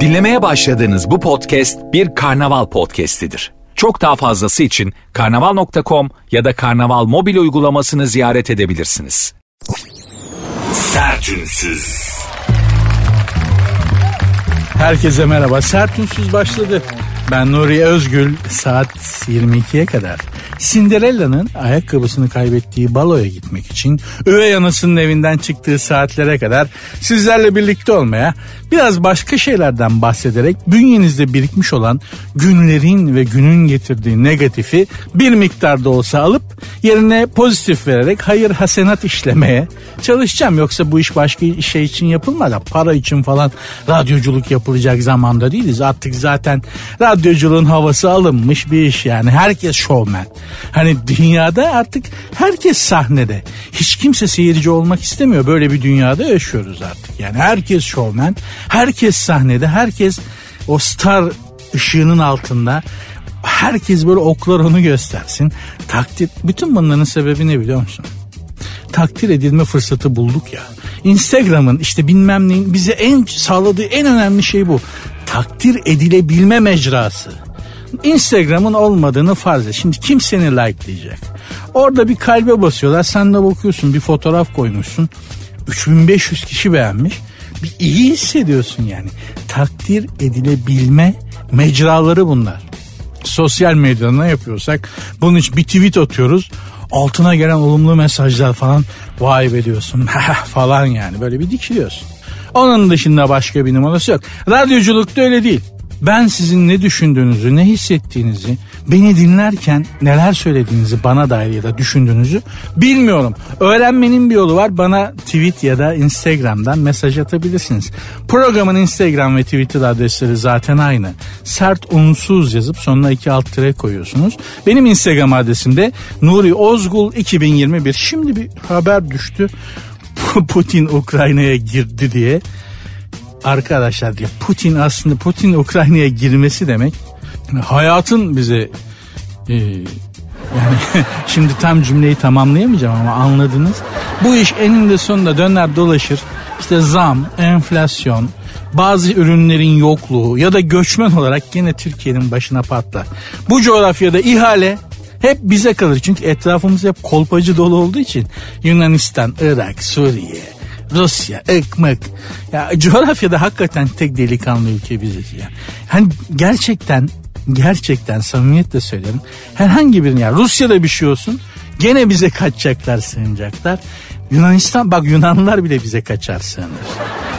Dinlemeye başladığınız bu podcast bir karnaval podcastidir. Çok daha fazlası için karnaval.com ya da karnaval mobil uygulamasını ziyaret edebilirsiniz. Sertünsüz. Herkese merhaba. Sertünsüz başladı. Ben Nuri Özgül. Saat 22'ye kadar Cinderella'nın ayakkabısını kaybettiği baloya gitmek için üvey anasının evinden çıktığı saatlere kadar sizlerle birlikte olmaya biraz başka şeylerden bahsederek bünyenizde birikmiş olan günlerin ve günün getirdiği negatifi bir miktarda olsa alıp yerine pozitif vererek hayır hasenat işlemeye çalışacağım. Yoksa bu iş başka şey için yapılmaz. Para için falan radyoculuk yapılacak zamanda değiliz. Artık zaten radyoculuğun havası alınmış bir iş yani. Herkes şovmen. Hani dünyada artık herkes sahnede. Hiç kimse seyirci olmak istemiyor. Böyle bir dünyada yaşıyoruz artık. Yani herkes şovmen, herkes sahnede, herkes o star ışığının altında herkes böyle oklar onu göstersin. Takdir bütün bunların sebebi ne biliyor musun? Takdir edilme fırsatı bulduk ya. Instagram'ın işte bilmem neyin bize en sağladığı en önemli şey bu. Takdir edilebilme mecrası. Instagram'ın olmadığını farz et. Şimdi kim seni likelayacak? Orada bir kalbe basıyorlar. Sen de bakıyorsun bir fotoğraf koymuşsun. 3500 kişi beğenmiş. Bir iyi hissediyorsun yani. Takdir edilebilme mecraları bunlar. Sosyal medyada yapıyorsak bunun için bir tweet atıyoruz. Altına gelen olumlu mesajlar falan vay be diyorsun falan yani böyle bir dikiliyorsun. Onun dışında başka bir numarası yok. Radyoculukta öyle değil. Ben sizin ne düşündüğünüzü, ne hissettiğinizi, beni dinlerken neler söylediğinizi bana dair ya da düşündüğünüzü bilmiyorum. Öğrenmenin bir yolu var. Bana tweet ya da Instagram'dan mesaj atabilirsiniz. Programın Instagram ve Twitter adresleri zaten aynı. Sert unsuz yazıp sonuna iki alt tire koyuyorsunuz. Benim Instagram adresim de Nuri Ozgul 2021. Şimdi bir haber düştü. Putin Ukrayna'ya girdi diye arkadaşlar diyor Putin aslında Putin Ukrayna'ya girmesi demek hayatın bize e, yani şimdi tam cümleyi tamamlayamayacağım ama anladınız. Bu iş eninde sonunda döner dolaşır. İşte zam, enflasyon, bazı ürünlerin yokluğu ya da göçmen olarak gene Türkiye'nin başına patlar. Bu coğrafyada ihale hep bize kalır. Çünkü etrafımız hep kolpacı dolu olduğu için Yunanistan, Irak, Suriye, Rusya, ekmek. Ya coğrafyada hakikaten tek delikanlı ülke biziz ya. Hani gerçekten gerçekten samimiyetle söylüyorum. Herhangi birinin ya Rusya'da bir şey olsun gene bize kaçacaklar sığınacaklar. Yunanistan bak Yunanlılar bile bize kaçar sığınır.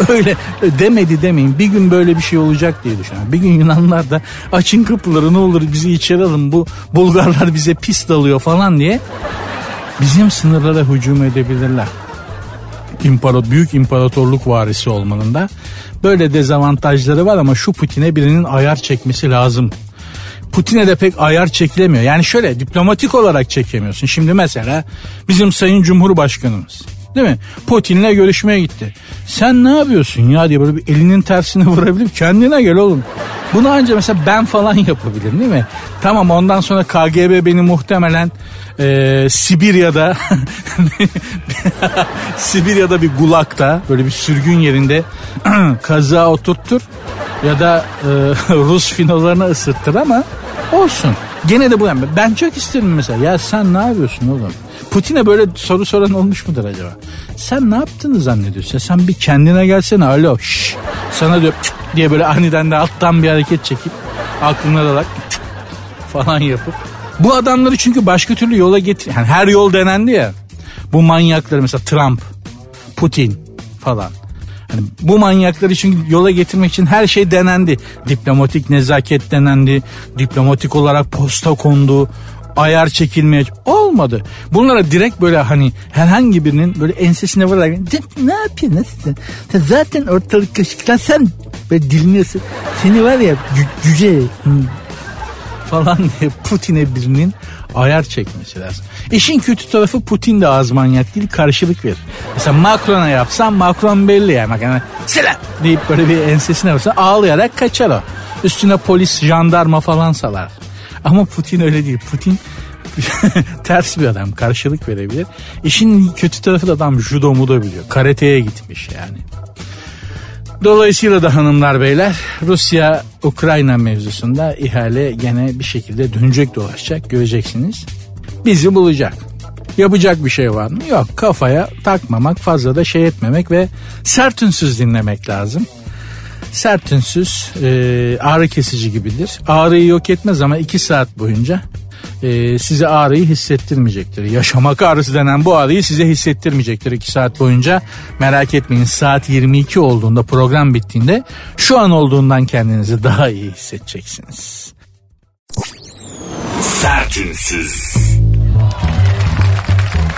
Öyle demedi demeyin bir gün böyle bir şey olacak diye düşünüyorum. Bir gün Yunanlılar da açın kapıları ne olur bizi içeri alın bu Bulgarlar bize pis dalıyor falan diye bizim sınırlara hücum edebilirler imparator, büyük imparatorluk varisi olmanın da böyle dezavantajları var ama şu Putin'e birinin ayar çekmesi lazım. Putin'e de pek ayar çekilemiyor. Yani şöyle diplomatik olarak çekemiyorsun. Şimdi mesela bizim Sayın Cumhurbaşkanımız değil mi? Putin'le görüşmeye gitti. Sen ne yapıyorsun ya diye böyle bir elinin tersine vurabilip kendine gel oğlum. Bunu ancak mesela ben falan yapabilirim değil mi? Tamam ondan sonra KGB beni muhtemelen e, Sibirya'da Sibirya'da bir gulakta böyle bir sürgün yerinde kaza oturttur ya da e, Rus finolarına ısıttır ama olsun. Gene de bu ben çok isterim mesela ya sen ne yapıyorsun oğlum? Putin'e böyle soru soran olmuş mudur acaba? Sen ne yaptığını zannediyorsun? Sen bir kendine gelsene alo şş. Sana diyor diye böyle aniden de alttan bir hareket çekip aklına da falan yapıp. Bu adamları çünkü başka türlü yola getir. Yani her yol denendi ya. Bu manyakları mesela Trump, Putin falan. Hani bu manyakları çünkü yola getirmek için her şey denendi. Diplomatik nezaket denendi. Diplomatik olarak posta kondu ayar çekilmeye olmadı. Bunlara direkt böyle hani herhangi birinin böyle ensesine vurarak ne yapıyorsun nasıl sen zaten ortalık kaşıktan sen böyle diliniyorsun seni var ya cüce falan diye Putin'e birinin ayar çekmesi lazım. İşin kötü tarafı Putin de az manyak değil karşılık verir. Mesela Macron'a yapsan Macron belli yani. Bak yani silah deyip böyle bir ensesine vursa ağlayarak kaçar o. Üstüne polis, jandarma falan salar. Ama Putin öyle değil. Putin ters bir adam karşılık verebilir. İşin kötü tarafı da adam judo mu da biliyor. Karateye gitmiş yani. Dolayısıyla da hanımlar beyler Rusya Ukrayna mevzusunda ihale gene bir şekilde dönecek dolaşacak göreceksiniz. Bizi bulacak. Yapacak bir şey var mı? Yok kafaya takmamak fazla da şey etmemek ve sert ünsüz dinlemek lazım. Sert ünsüz e, ağrı kesici gibidir. Ağrıyı yok etmez ama iki saat boyunca e, size ağrıyı hissettirmeyecektir. Yaşamak ağrısı denen bu ağrıyı size hissettirmeyecektir 2 saat boyunca. Merak etmeyin saat 22 olduğunda program bittiğinde şu an olduğundan kendinizi daha iyi hissedeceksiniz. Sertünsüz.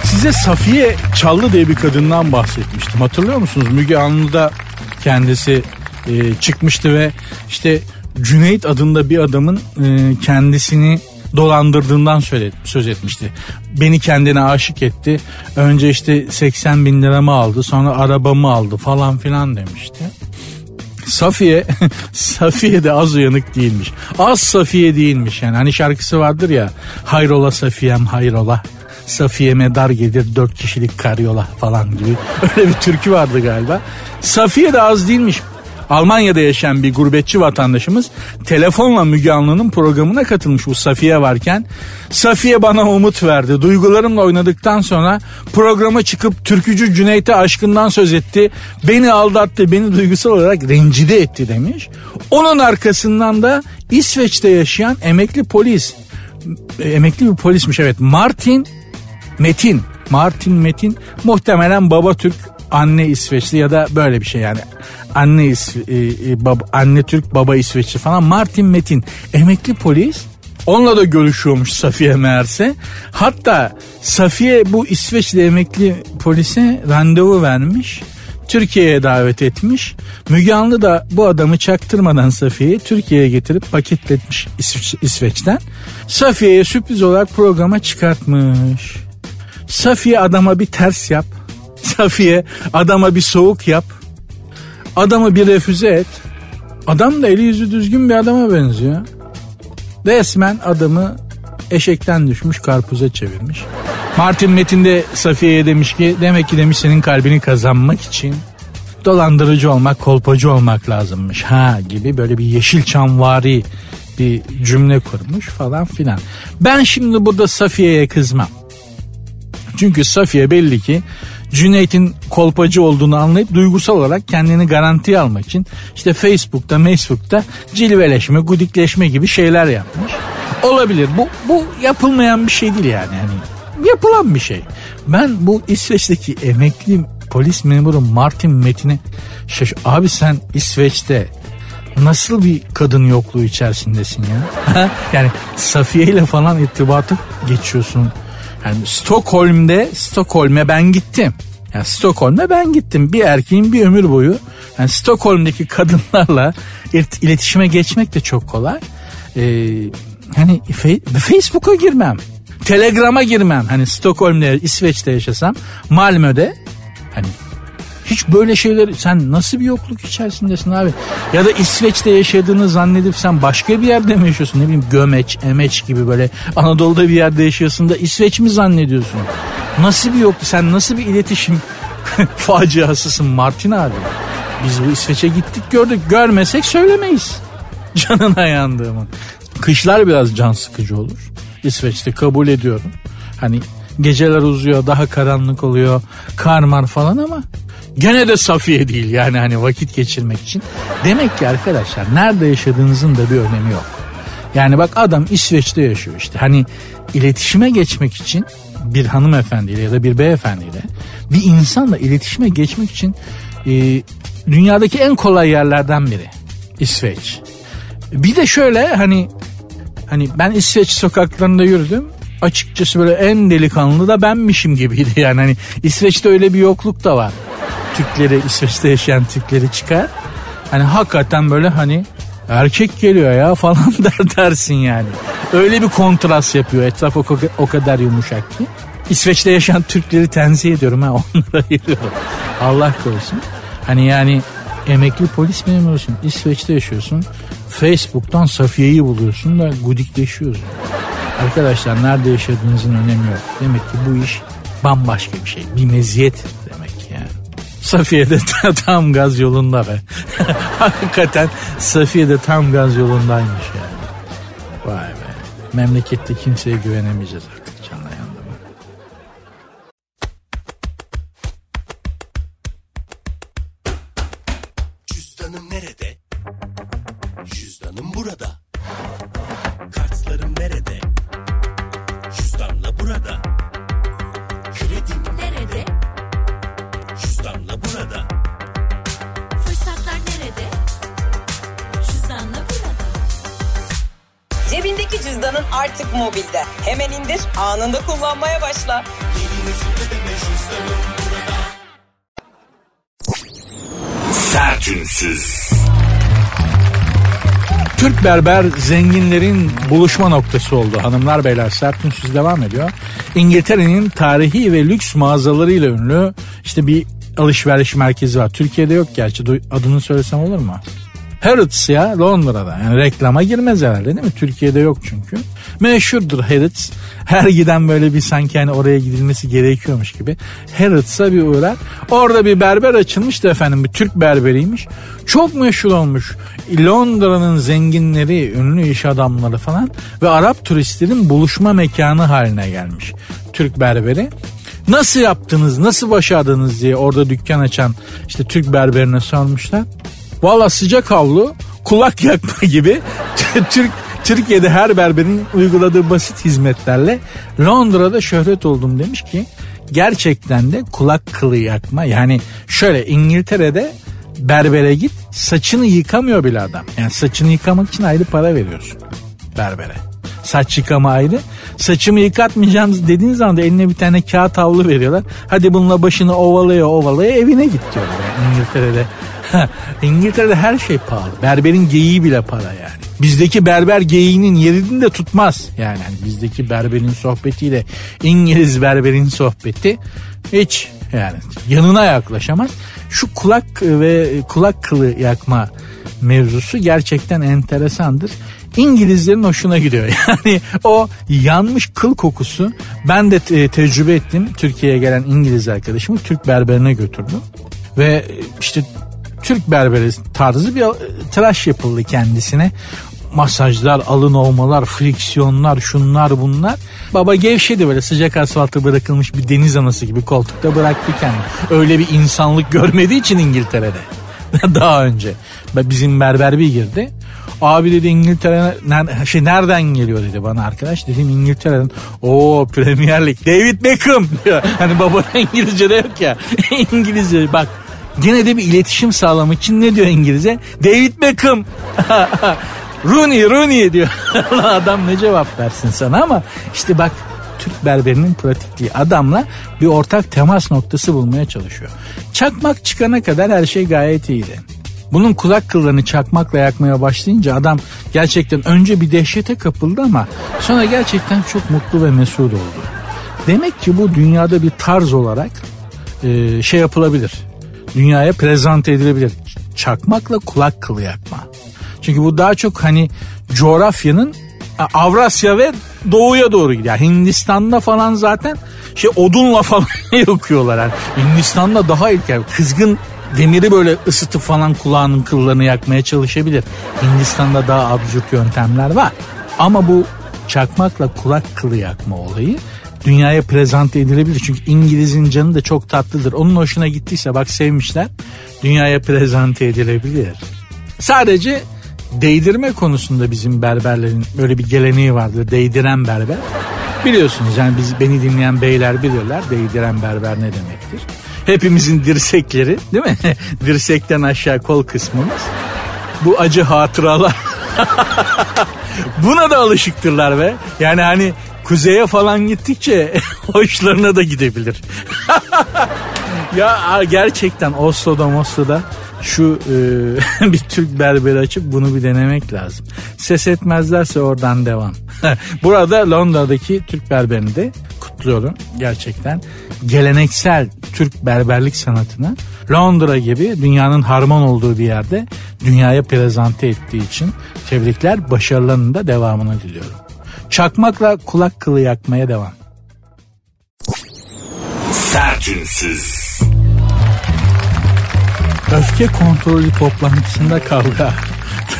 Size Safiye Çallı diye bir kadından bahsetmiştim. Hatırlıyor musunuz? Müge Anlı'da kendisi e, çıkmıştı ve işte Cüneyt adında bir adamın e, kendisini dolandırdığından söz etmişti. Beni kendine aşık etti. Önce işte 80 bin liramı aldı sonra arabamı aldı falan filan demişti. Safiye, Safiye de az uyanık değilmiş. Az Safiye değilmiş yani. Hani şarkısı vardır ya. Hayrola Safiye'm hayrola. Safiye'me dar gelir dört kişilik karyola falan gibi. Öyle bir türkü vardı galiba. Safiye de az değilmiş. Almanya'da yaşayan bir gurbetçi vatandaşımız telefonla Müge Anlı'nın programına katılmış bu Safiye varken. Safiye bana umut verdi. Duygularımla oynadıktan sonra programa çıkıp türkücü Cüneyt'e aşkından söz etti. Beni aldattı, beni duygusal olarak rencide etti demiş. Onun arkasından da İsveç'te yaşayan emekli polis, emekli bir polismiş evet Martin Metin. Martin Metin muhtemelen baba Türk anne İsveçli ya da böyle bir şey yani. Anne İs, e, baba, anne Türk baba İsveçli falan. Martin Metin emekli polis. Onunla da görüşüyormuş Safiye meğerse. Hatta Safiye bu İsveçli emekli polise randevu vermiş. Türkiye'ye davet etmiş. Müge Anlı da bu adamı çaktırmadan Safiye'yi Türkiye'ye getirip paketletmiş İsveç, İsveç'ten. Safiye'ye sürpriz olarak programa çıkartmış. Safiye adama bir ters yap. Safiye adama bir soğuk yap. Adamı bir refüze et. Adam da eli yüzü düzgün bir adama benziyor. Resmen adamı eşekten düşmüş karpuza çevirmiş. Martin Metin de Safiye'ye demiş ki demek ki demiş senin kalbini kazanmak için dolandırıcı olmak, kolpacı olmak lazımmış. Ha gibi böyle bir yeşilçamvari bir cümle kurmuş falan filan. Ben şimdi burada Safiye'ye kızmam. Çünkü Safiye belli ki Cüneyt'in kolpacı olduğunu anlayıp duygusal olarak kendini garantiye almak için işte Facebook'ta, Facebook'ta cilveleşme, gudikleşme gibi şeyler yapmış. Olabilir. Bu bu yapılmayan bir şey değil yani. yani yapılan bir şey. Ben bu İsveç'teki emekli polis memuru Martin Metin'e şaş abi sen İsveç'te nasıl bir kadın yokluğu içerisindesin ya? yani Safiye ile falan irtibatı geçiyorsun. Yani Stockholm'de Stockholm'e ben gittim. Yani Stockholm'e ben gittim. Bir erkeğin bir ömür boyu yani Stockholm'deki kadınlarla iletişime geçmek de çok kolay. Ee, hani Facebook'a girmem. Telegram'a girmem. Hani Stockholm'de, İsveç'te yaşasam, Malmö'de hani hiç böyle şeyler sen nasıl bir yokluk içerisindesin abi? Ya da İsveç'te yaşadığını zannedip sen başka bir yerde mi yaşıyorsun? Ne bileyim Gömeç, Emeç gibi böyle Anadolu'da bir yerde yaşıyorsun da İsveç mi zannediyorsun? Nasıl bir yokluk? Sen nasıl bir iletişim faciasısın Martin abi? Biz bu İsveç'e gittik gördük. Görmesek söylemeyiz. Canına yandığımın. Kışlar biraz can sıkıcı olur. İsveç'te kabul ediyorum. Hani geceler uzuyor, daha karanlık oluyor, karmar falan ama Gene de Safiye değil yani hani vakit geçirmek için. Demek ki arkadaşlar nerede yaşadığınızın da bir önemi yok. Yani bak adam İsveç'te yaşıyor işte. Hani iletişime geçmek için bir hanımefendiyle ya da bir beyefendiyle bir insanla iletişime geçmek için e, dünyadaki en kolay yerlerden biri İsveç. Bir de şöyle hani hani ben İsveç sokaklarında yürüdüm açıkçası böyle en delikanlı da benmişim gibiydi yani hani İsveç'te öyle bir yokluk da var. Türkleri İsveç'te yaşayan Türkleri çıkar. Hani hakikaten böyle hani erkek geliyor ya falan der dersin yani. Öyle bir kontrast yapıyor. Etraf o, kadar yumuşak ki. İsveç'te yaşayan Türkleri tenzih ediyorum ha onlara ayırıyorum. Allah korusun. Hani yani emekli polis memurusun. İsveç'te yaşıyorsun. Facebook'tan Safiye'yi buluyorsun da gudikleşiyorsun. Arkadaşlar nerede yaşadığınızın önemi yok. Demek ki bu iş bambaşka bir şey. Bir meziyet demek yani. Safiye de tam gaz yolunda be. Hakikaten Safiye de tam gaz yolundaymış yani. Vay be. Memlekette kimseye güvenemeyeceğiz artık Sertünsüz. Türk berber zenginlerin buluşma noktası oldu. Hanımlar beyler sert ünsüz devam ediyor. İngiltere'nin tarihi ve lüks mağazalarıyla ünlü işte bir alışveriş merkezi var. Türkiye'de yok gerçi adını söylesem olur mu? Harrods ya Londra'da. Yani reklama girmez herhalde değil mi? Türkiye'de yok çünkü. Meşhurdur Harrods. Her giden böyle bir sanki hani oraya gidilmesi gerekiyormuş gibi. Harrods'a bir uğrar. Orada bir berber açılmıştı efendim. Bir Türk berberiymiş. Çok meşhur olmuş. Londra'nın zenginleri, ünlü iş adamları falan ve Arap turistlerin buluşma mekanı haline gelmiş. Türk berberi. Nasıl yaptınız, nasıl başardınız diye orada dükkan açan işte Türk berberine sormuşlar. Valla sıcak havlu, kulak yakma gibi Türk Türkiye'de her berberin uyguladığı basit hizmetlerle Londra'da şöhret oldum demiş ki gerçekten de kulak kılı yakma yani şöyle İngiltere'de berbere git saçını yıkamıyor bile adam. Yani saçını yıkamak için ayrı para veriyorsun berbere. Saç yıkama ayrı. Saçımı yıkatmayacağım dediğin zaman da eline bir tane kağıt havlu veriyorlar. Hadi bununla başını ovalaya ovalaya evine git diyorlar yani İngiltere'de. İngiltere'de her şey pahalı. Berberin geyiği bile para yani. Bizdeki berber geyiğinin yerini de tutmaz. Yani hani bizdeki berberin sohbetiyle İngiliz berberin sohbeti hiç yani yanına yaklaşamaz. Şu kulak ve kulak kılı yakma mevzusu gerçekten enteresandır. İngilizlerin hoşuna gidiyor. Yani o yanmış kıl kokusu ben de te- tecrübe ettim. Türkiye'ye gelen İngiliz arkadaşımı Türk berberine götürdüm. Ve işte Türk berberi tarzı bir e, tıraş yapıldı kendisine. Masajlar, alın ovmalar, friksiyonlar, şunlar bunlar. Baba gevşedi böyle sıcak asfalta bırakılmış bir deniz anası gibi koltukta bıraktı kendini. Öyle bir insanlık görmediği için İngiltere'de. Daha önce. Bizim berber bir girdi. Abi dedi İngiltere ner- şey nereden geliyor dedi bana arkadaş. Dedim İngiltere'den. O Premier Lig. David Beckham diyor. Hani baba İngilizce de yok ya. İngilizce bak Gene de bir iletişim sağlamak için ne diyor İngilizce? David Beckham. Rooney Rooney diyor. Adam ne cevap versin sana ama işte bak Türk berberinin pratikliği adamla bir ortak temas noktası bulmaya çalışıyor. Çakmak çıkana kadar her şey gayet iyiydi. Bunun kulak kıllarını çakmakla yakmaya başlayınca adam gerçekten önce bir dehşete kapıldı ama sonra gerçekten çok mutlu ve mesut oldu. Demek ki bu dünyada bir tarz olarak e, şey yapılabilir. Dünyaya prezent edilebilir. Çakmakla kulak kılı yakma. Çünkü bu daha çok hani coğrafyanın e, Avrasya ve doğuya doğru gidiyor. Hindistan'da falan zaten şey odunla falan yakıyorlar. Yani Hindistan'da daha ilkel. Kızgın demiri böyle ısıtıp falan kulağının kıllarını yakmaya çalışabilir. Hindistan'da daha absürt yöntemler var. Ama bu çakmakla kulak kılı yakma olayı dünyaya prezente edilebilir. Çünkü İngiliz'in canı da çok tatlıdır. Onun hoşuna gittiyse bak sevmişler dünyaya prezente edilebilir. Sadece değdirme konusunda bizim berberlerin böyle bir geleneği vardır. Değdiren berber. Biliyorsunuz yani biz beni dinleyen beyler biliyorlar değdiren berber ne demektir. Hepimizin dirsekleri değil mi? Dirsekten aşağı kol kısmımız. Bu acı hatıralar. Buna da alışıktırlar be. Yani hani kuzeye falan gittikçe hoşlarına da gidebilir. ya gerçekten Oslo'da Moslo'da şu e, bir Türk berberi açıp bunu bir denemek lazım. Ses etmezlerse oradan devam. Burada Londra'daki Türk berberini de kutluyorum gerçekten. Geleneksel Türk berberlik sanatını Londra gibi dünyanın harman olduğu bir yerde dünyaya prezente ettiği için tebrikler başarılarının da devamını diliyorum. Çakmakla kulak kılı yakmaya devam. Sertünsüz. Öfke kontrolü toplantısında kavga.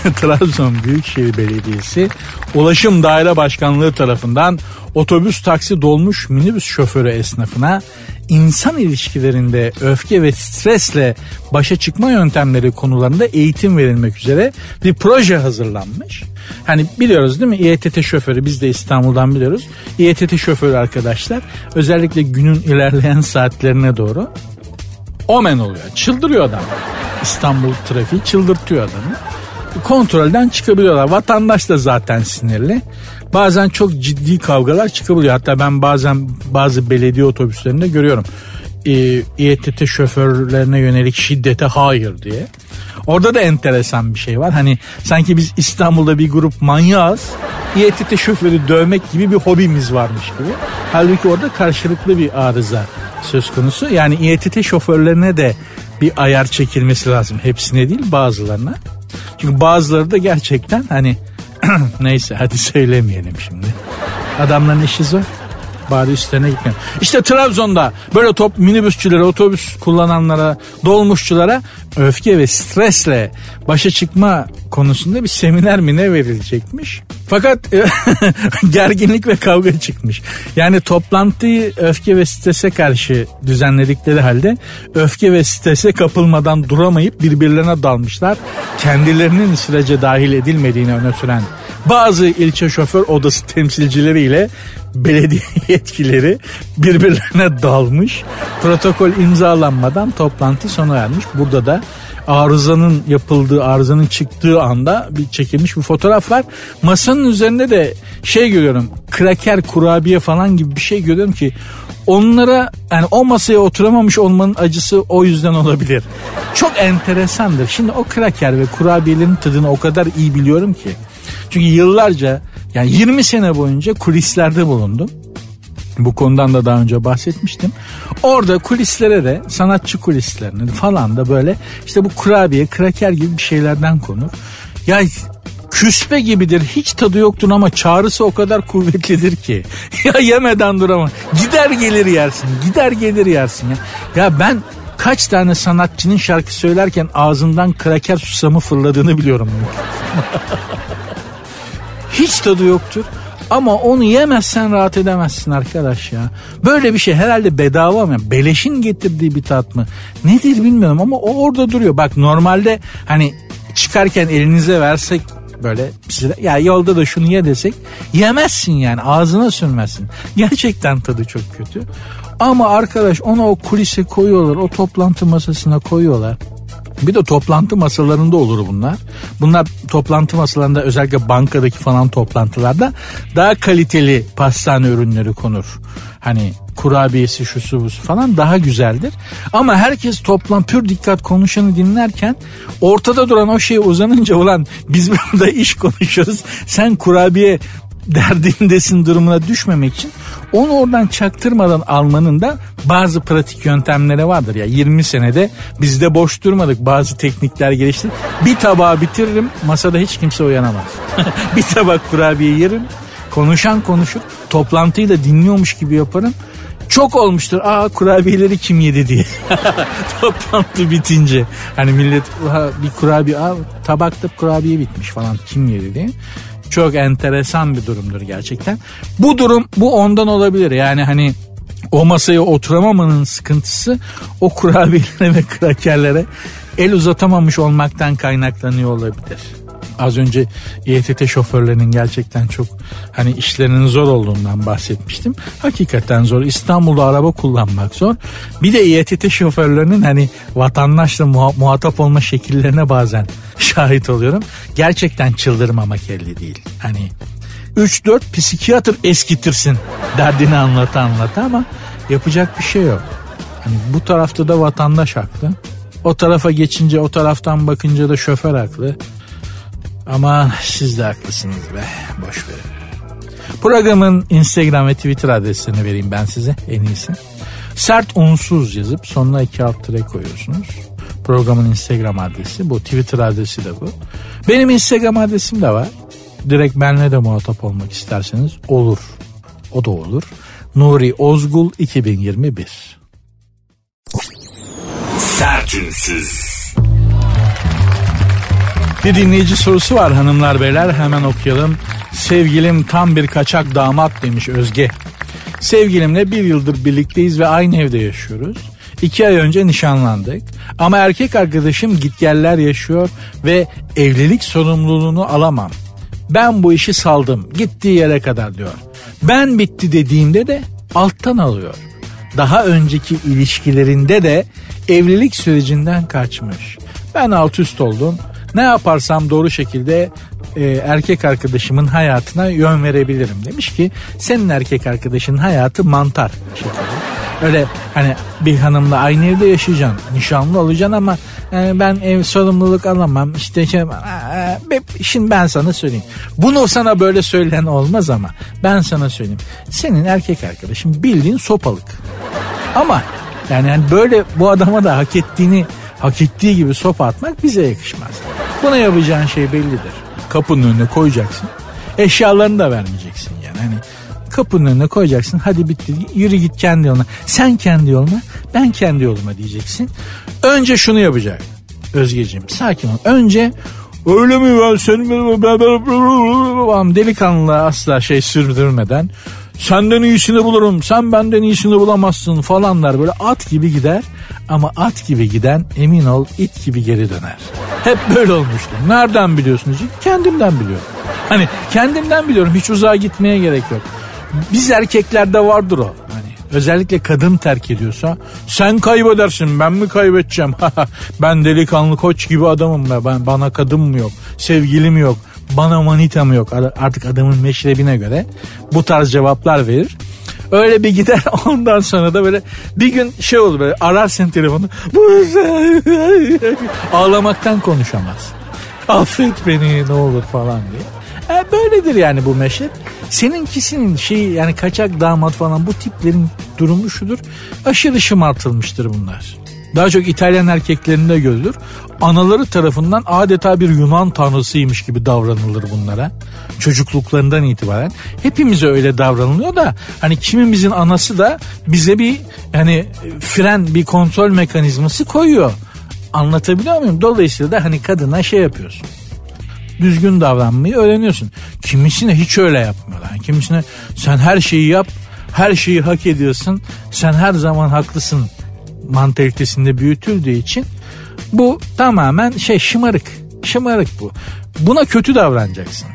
Trabzon Büyükşehir Belediyesi Ulaşım Daire Başkanlığı tarafından otobüs taksi dolmuş minibüs şoförü esnafına insan ilişkilerinde öfke ve stresle başa çıkma yöntemleri konularında eğitim verilmek üzere bir proje hazırlanmış. Hani biliyoruz değil mi İETT şoförü biz de İstanbul'dan biliyoruz. İETT şoförü arkadaşlar özellikle günün ilerleyen saatlerine doğru omen oluyor. Çıldırıyor adam. İstanbul trafiği çıldırtıyor adamı. Kontrolden çıkabiliyorlar. Vatandaş da zaten sinirli. Bazen çok ciddi kavgalar çıkabiliyor. Hatta ben bazen bazı belediye otobüslerinde görüyorum. Ee, İETT şoförlerine yönelik şiddete hayır diye. Orada da enteresan bir şey var. Hani sanki biz İstanbul'da bir grup manyağız. İETT şoförü dövmek gibi bir hobimiz varmış gibi. Halbuki orada karşılıklı bir arıza söz konusu. Yani İETT şoförlerine de bir ayar çekilmesi lazım. Hepsine değil bazılarına. Çünkü bazıları da gerçekten hani neyse hadi söylemeyelim şimdi. Adamların işi zor. Bari üstlerine gitmeyelim. İşte Trabzon'da böyle top minibüsçülere, otobüs kullananlara, dolmuşçulara öfke ve stresle başa çıkma konusunda bir seminer mi ne verilecekmiş. Fakat gerginlik ve kavga çıkmış. Yani toplantıyı öfke ve strese karşı düzenledikleri halde öfke ve strese kapılmadan duramayıp birbirlerine dalmışlar. Kendilerinin sürece dahil edilmediğini öne süren bazı ilçe şoför odası temsilcileriyle belediye yetkileri birbirlerine dalmış. Protokol imzalanmadan toplantı sona ermiş. Burada da arızanın yapıldığı, arızanın çıktığı anda bir çekilmiş bir fotoğraf var. Masanın üzerinde de şey görüyorum. Kraker, kurabiye falan gibi bir şey görüyorum ki onlara yani o masaya oturamamış olmanın acısı o yüzden olabilir. Çok enteresandır. Şimdi o kraker ve kurabiyelerin tadını o kadar iyi biliyorum ki. Çünkü yıllarca yani 20 sene boyunca kulislerde bulundum. Bu konudan da daha önce bahsetmiştim. Orada kulislere de sanatçı kulislerine falan da böyle işte bu kurabiye, kraker gibi bir şeylerden konur. Ya küspe gibidir hiç tadı yoktur ama çağrısı o kadar kuvvetlidir ki. ya yemeden duramam. Gider gelir yersin gider gelir yersin ya. Ya ben kaç tane sanatçının şarkı söylerken ağzından kraker susamı fırladığını biliyorum. hiç tadı yoktur. Ama onu yemezsen rahat edemezsin arkadaş ya. Böyle bir şey herhalde bedava mı? Beleşin getirdiği bir tat mı? Nedir bilmiyorum ama o orada duruyor. Bak normalde hani çıkarken elinize versek böyle size ya yolda da şunu ye desek yemezsin yani ağzına sürmezsin. Gerçekten tadı çok kötü. Ama arkadaş onu o kulise koyuyorlar o toplantı masasına koyuyorlar. Bir de toplantı masalarında olur bunlar. Bunlar toplantı masalarında özellikle bankadaki falan toplantılarda daha kaliteli pastane ürünleri konur. Hani kurabiyesi şusu busu falan daha güzeldir. Ama herkes toplam pür dikkat konuşanı dinlerken ortada duran o şey uzanınca ulan biz burada iş konuşuyoruz. Sen kurabiye derdindesin durumuna düşmemek için onu oradan çaktırmadan almanın da bazı pratik yöntemleri vardır ya 20 senede biz de boş durmadık bazı teknikler gelişti. Bir tabağı bitiririm masada hiç kimse uyanamaz. bir tabak kurabiye yerim konuşan konuşur toplantıyı da dinliyormuş gibi yaparım. Çok olmuştur. Aa kurabiyeleri kim yedi diye. Toplantı bitince. Hani millet bir kurabiye aa, tabakta kurabiye bitmiş falan kim yedi diye çok enteresan bir durumdur gerçekten. Bu durum bu ondan olabilir. Yani hani o masaya oturamamanın sıkıntısı o kurabiyelere ve krakerlere el uzatamamış olmaktan kaynaklanıyor olabilir. Az önce İETT şoförlerinin gerçekten çok hani işlerinin zor olduğundan bahsetmiştim. Hakikaten zor. İstanbul'da araba kullanmak zor. Bir de İETT şoförlerinin hani vatandaşla muha- muhatap olma şekillerine bazen şahit oluyorum. Gerçekten çıldırmamak elde değil. Hani 3-4 psikiyatr eskitirsin derdini anlata anlata ama yapacak bir şey yok. Hani bu tarafta da vatandaş haklı. O tarafa geçince o taraftan bakınca da şoför haklı. Ama siz de haklısınız be. Boş verin. Programın Instagram ve Twitter adresini vereyim ben size en iyisi. Sert unsuz yazıp sonuna iki alt tere koyuyorsunuz. Programın Instagram adresi bu. Twitter adresi de bu. Benim Instagram adresim de var. Direkt benle de muhatap olmak isterseniz olur. O da olur. Nuri Ozgul 2021 Sertünsüz. Bir dinleyici sorusu var hanımlar beyler hemen okuyalım. Sevgilim tam bir kaçak damat demiş Özge. Sevgilimle bir yıldır birlikteyiz ve aynı evde yaşıyoruz. İki ay önce nişanlandık. Ama erkek arkadaşım gitgeller yaşıyor ve evlilik sorumluluğunu alamam. Ben bu işi saldım gittiği yere kadar diyor. Ben bitti dediğimde de alttan alıyor. Daha önceki ilişkilerinde de evlilik sürecinden kaçmış. Ben alt üst oldum. Ne yaparsam doğru şekilde e, erkek arkadaşımın hayatına yön verebilirim demiş ki senin erkek arkadaşın hayatı mantar şekilde. Öyle hani bir hanımla aynı evde yaşayacaksın. Nişanlı olacaksın ama e, ben ev sorumluluk alamam. İşte şey, e, şimdi ben sana söyleyeyim. Bunu sana böyle söyleyen olmaz ama ben sana söyleyeyim. Senin erkek arkadaşın bildiğin sopalık. Ama yani, yani böyle bu adama da hak ettiğini hak ettiği gibi sopa atmak bize yakışmaz. Buna yapacağın şey bellidir. Kapının önüne koyacaksın. Eşyalarını da vermeyeceksin yani. Hani kapının önüne koyacaksın. Hadi bitti yürü git kendi yoluna. Sen kendi yoluna ben kendi yoluma diyeceksin. Önce şunu yapacak. Özgeciğim sakin ol. Önce öyle mi ben senin delikanlılığa asla şey sürdürmeden senden iyisini bulurum sen benden iyisini bulamazsın falanlar böyle at gibi gider ama at gibi giden emin ol it gibi geri döner. Hep böyle olmuştu. Nereden biliyorsunuz? Kendimden biliyorum. Hani kendimden biliyorum hiç uzağa gitmeye gerek yok. Biz erkeklerde vardır o. Hani özellikle kadın terk ediyorsa sen kaybedersin ben mi kaybedeceğim? ben delikanlı koç gibi adamım be. Ben, bana kadın mı yok? Sevgilim yok? Bana manita mı yok? Artık adamın meşrebine göre bu tarz cevaplar verir. Öyle bir gider ondan sonra da böyle bir gün şey olur böyle ararsın telefonu. Ağlamaktan konuşamaz. Affet beni ne olur falan diye. E, böyledir yani bu meşret. Seninkisinin şey yani kaçak damat falan bu tiplerin durumu şudur. Aşırı şımartılmıştır bunlar. Daha çok İtalyan erkeklerinde görülür. Anaları tarafından adeta bir Yunan tanrısıymış gibi davranılır bunlara. Çocukluklarından itibaren. Hepimize öyle davranılıyor da hani kimimizin anası da bize bir hani fren bir kontrol mekanizması koyuyor. Anlatabiliyor muyum? Dolayısıyla da hani kadına şey yapıyorsun düzgün davranmayı öğreniyorsun. Kimisine hiç öyle yapmıyorlar. Yani kimisine sen her şeyi yap, her şeyi hak ediyorsun, sen her zaman haklısın mantalitesinde büyütüldüğü için bu tamamen şey şımarık. Şımarık bu. Buna kötü davranacaksın.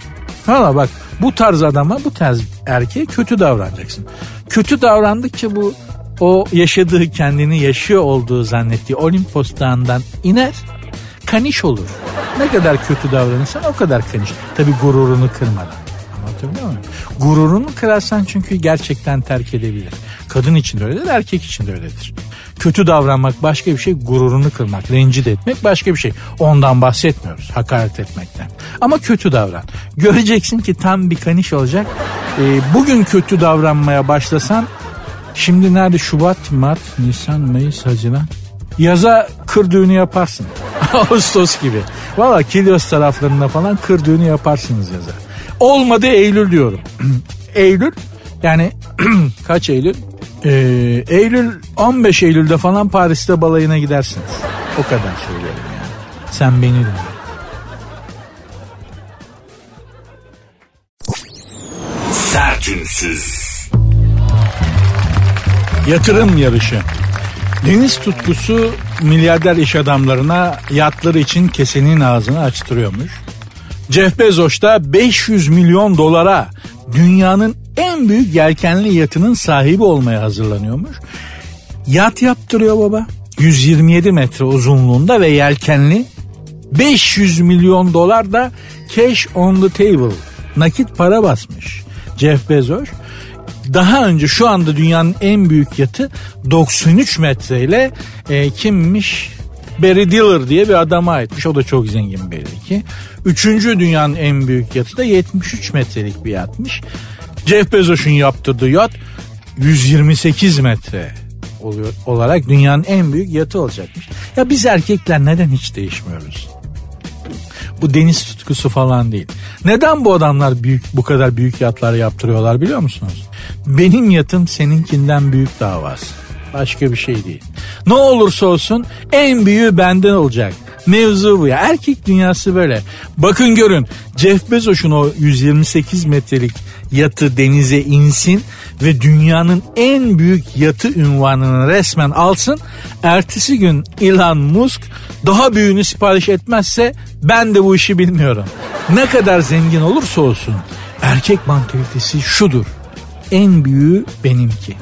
Valla bak bu tarz adama bu tarz erkeğe kötü davranacaksın. Kötü davrandıkça bu o yaşadığı kendini yaşıyor olduğu zannettiği Olimpos dağından iner kaniş olur. Ne kadar kötü davranırsan o kadar kaniş. Tabi gururunu kırmadan. Anlatabiliyor muyum? Gururunu kırarsan çünkü gerçekten terk edebilir. Kadın için de öyledir, erkek için de öyledir. Kötü davranmak başka bir şey, gururunu kırmak, rencide etmek başka bir şey. Ondan bahsetmiyoruz, hakaret etmekten. Ama kötü davran. Göreceksin ki tam bir kaniş olacak. Ee, bugün kötü davranmaya başlasan, şimdi nerede Şubat, Mart, Nisan, Mayıs, Haziran, yaza kır düğünü yaparsın. Ağustos gibi. Valla Kilyos taraflarında falan kır düğünü yaparsınız yaza. Olmadı Eylül diyorum. Eylül yani kaç Eylül? Ee, Eylül 15 Eylül'de falan Paris'te balayına gidersiniz. O kadar söylüyorum yani. Sen beni dinle. Sertünsüz. Yatırım yarışı. Deniz tutkusu milyarder iş adamlarına yatları için kesenin ağzını açtırıyormuş. Jeff Bezos da 500 milyon dolara dünyanın en büyük yelkenli yatının sahibi olmaya hazırlanıyormuş. Yat yaptırıyor baba. 127 metre uzunluğunda ve yelkenli 500 milyon dolar da cash on the table nakit para basmış Jeff Bezos. Daha önce şu anda dünyanın en büyük yatı 93 metreyle e, kimmiş? Barry Diller diye bir adama aitmiş. O da çok zengin belli ki. Üçüncü dünyanın en büyük yatı da 73 metrelik bir yatmış. Jeff Bezos'un yaptırdığı yat 128 metre oluyor, olarak dünyanın en büyük yatı olacakmış. Ya biz erkekler neden hiç değişmiyoruz? Bu deniz tutkusu falan değil. Neden bu adamlar büyük bu kadar büyük yatlar yaptırıyorlar biliyor musunuz? Benim yatım seninkinden büyük davası. Başka bir şey değil. Ne olursa olsun en büyüğü benden olacak. Mevzu bu ya. Erkek dünyası böyle. Bakın görün Jeff Bezos'un o 128 metrelik yatı denize insin ve dünyanın en büyük yatı ünvanını resmen alsın. Ertesi gün Elon Musk daha büyüğünü sipariş etmezse ben de bu işi bilmiyorum. Ne kadar zengin olursa olsun erkek mantalitesi şudur. En büyüğü benimki.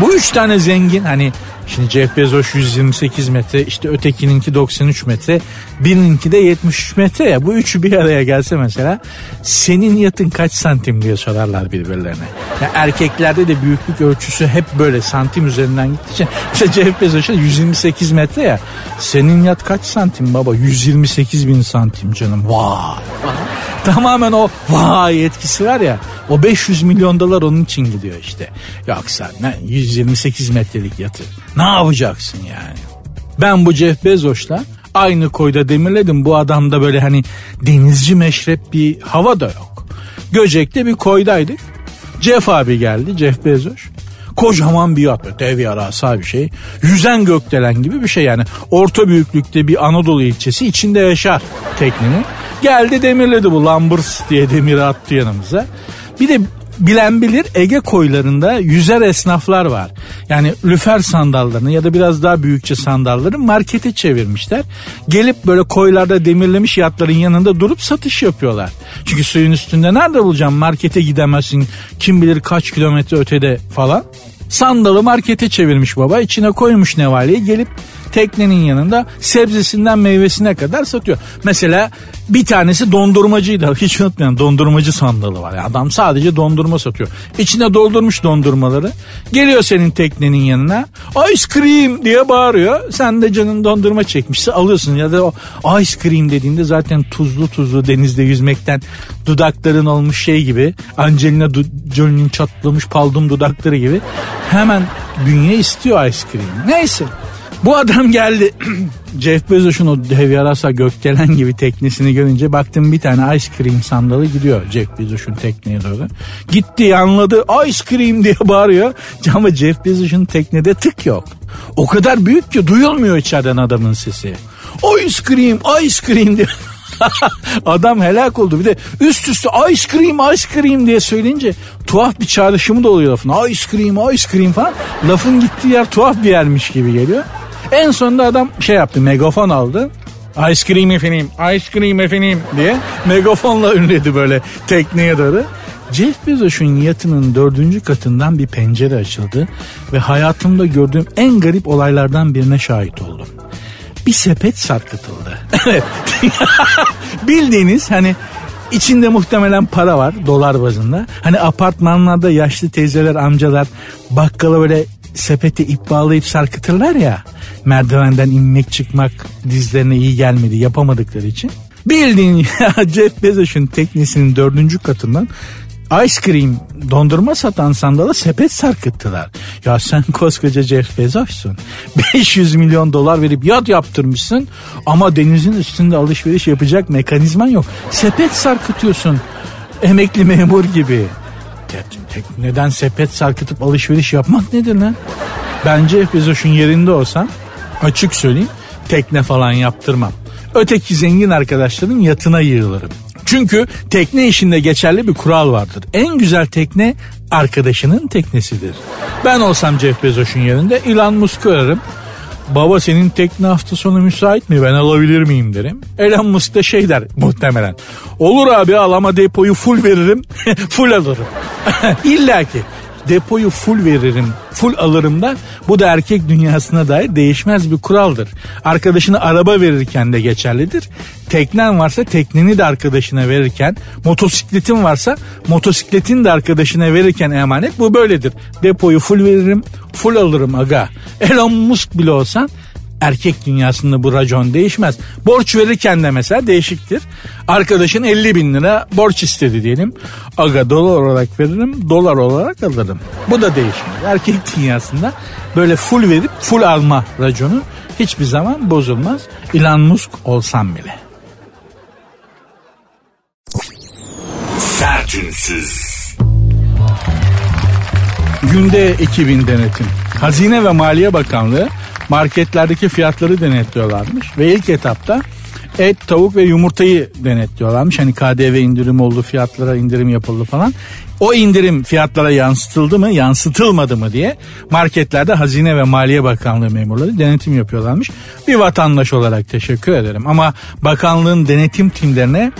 Bu üç tane zengin hani Şimdi Jeff Bezos 128 metre işte ötekininki 93 metre birininki de 73 metre ya. Bu üçü bir araya gelse mesela senin yatın kaç santim diye sorarlar birbirlerine. Ya erkeklerde de büyüklük ölçüsü hep böyle santim üzerinden gittiği için. İşte Jeff Bezos'a 128 metre ya. Senin yat kaç santim baba? 128 bin santim canım. Vay tamamen o vay etkisi var ya o 500 milyon dolar onun için gidiyor işte. Yoksa ne 128 metrelik yatı ne yapacaksın yani? Ben bu Jeff Bezos'la aynı koyda demirledim. Bu adamda böyle hani denizci meşrep bir hava da yok. Göcek'te bir koydaydık. Jeff abi geldi Jeff Bezos. Kocaman bir yat böyle dev yarasa bir şey. Yüzen gökdelen gibi bir şey yani. Orta büyüklükte bir Anadolu ilçesi içinde yaşar teknenin. Geldi demirledi bu Lambers diye demiri attı yanımıza. Bir de bilen bilir Ege koylarında yüzer esnaflar var. Yani lüfer sandallarını ya da biraz daha büyükçe sandalları markete çevirmişler. Gelip böyle koylarda demirlemiş yatların yanında durup satış yapıyorlar. Çünkü suyun üstünde nerede bulacağım markete gidemezsin kim bilir kaç kilometre ötede falan. Sandalı markete çevirmiş baba içine koymuş nevaleyi gelip teknenin yanında sebzesinden meyvesine kadar satıyor. Mesela bir tanesi dondurmacıydı. Hiç unutmayın dondurmacı sandalı var. Adam sadece dondurma satıyor. İçine doldurmuş dondurmaları. Geliyor senin teknenin yanına. Ice cream diye bağırıyor. Sen de canın dondurma çekmişse alıyorsun. Ya da o ice cream dediğinde zaten tuzlu tuzlu denizde yüzmekten dudakların olmuş şey gibi. Angelina Jolie'nin çatlamış paldum dudakları gibi. Hemen bünye istiyor ice cream. Neyse. Bu adam geldi. Jeff Bezos'un o dev yarasa gökdelen gibi teknesini görünce baktım bir tane ice cream sandalı gidiyor Jeff Bezos'un tekneye doğru. Gitti anladı ice cream diye bağırıyor. Ama Jeff Bezos'un teknede tık yok. O kadar büyük ki duyulmuyor içeriden adamın sesi. Ice cream ice cream diye. Adam helak oldu. Bir de üst üste ice cream ice cream diye söyleyince tuhaf bir çağrışımı da oluyor lafın. Ice cream ice cream falan. Lafın gittiği yer tuhaf bir yermiş gibi geliyor. En sonunda adam şey yaptı megafon aldı. Ice cream efendim, ice cream efendim diye megafonla ünledi böyle tekneye doğru. Jeff Bezos'un yatının dördüncü katından bir pencere açıldı ve hayatımda gördüğüm en garip olaylardan birine şahit oldum. Bir sepet sarkıtıldı. Evet. Bildiğiniz hani içinde muhtemelen para var dolar bazında. Hani apartmanlarda yaşlı teyzeler amcalar bakkala böyle sepeti ip bağlayıp sarkıtırlar ya merdivenden inmek çıkmak dizlerine iyi gelmedi yapamadıkları için. Bildiğin ya Jeff Bezos'un teknesinin dördüncü katından ice cream dondurma satan sandala sepet sarkıttılar. Ya sen koskoca Jeff Bezos'sun. 500 milyon dolar verip yat yaptırmışsın ama denizin üstünde alışveriş yapacak mekanizman yok. Sepet sarkıtıyorsun emekli memur gibi. Neden sepet sarkıtıp alışveriş yapmak nedir lan? Ben Jeff Bezos'un yerinde olsam açık söyleyeyim tekne falan yaptırmam. Öteki zengin arkadaşların yatına yığılırım. Çünkü tekne işinde geçerli bir kural vardır. En güzel tekne arkadaşının teknesidir. Ben olsam Jeff Bezos'un yerinde Elon Musk'ı ararım. Baba senin tekne hafta sonu müsait mi ben alabilir miyim derim. Elon Musk da şey der muhtemelen. Olur abi al ama depoyu full veririm full alırım. İlla ki depoyu full veririm, full alırım da bu da erkek dünyasına dair değişmez bir kuraldır. Arkadaşına araba verirken de geçerlidir. Teknen varsa tekneni de arkadaşına verirken, motosikletin varsa motosikletin de arkadaşına verirken emanet bu böyledir. Depoyu full veririm, full alırım aga. Elon Musk bile olsan erkek dünyasında bu racon değişmez. Borç verirken de mesela değişiktir. Arkadaşın 50 bin lira borç istedi diyelim. Aga dolar olarak veririm dolar olarak alırım. Bu da değişmez. Erkek dünyasında böyle full verip full alma raconu hiçbir zaman bozulmaz. Elon Musk olsam bile. Sertünsüz. Günde 2000 denetim. Hazine ve Maliye Bakanlığı marketlerdeki fiyatları denetliyorlarmış ve ilk etapta et, tavuk ve yumurtayı denetliyorlarmış. Hani KDV indirim oldu, fiyatlara indirim yapıldı falan. O indirim fiyatlara yansıtıldı mı, yansıtılmadı mı diye marketlerde Hazine ve Maliye Bakanlığı memurları denetim yapıyorlarmış. Bir vatandaş olarak teşekkür ederim. Ama bakanlığın denetim timlerine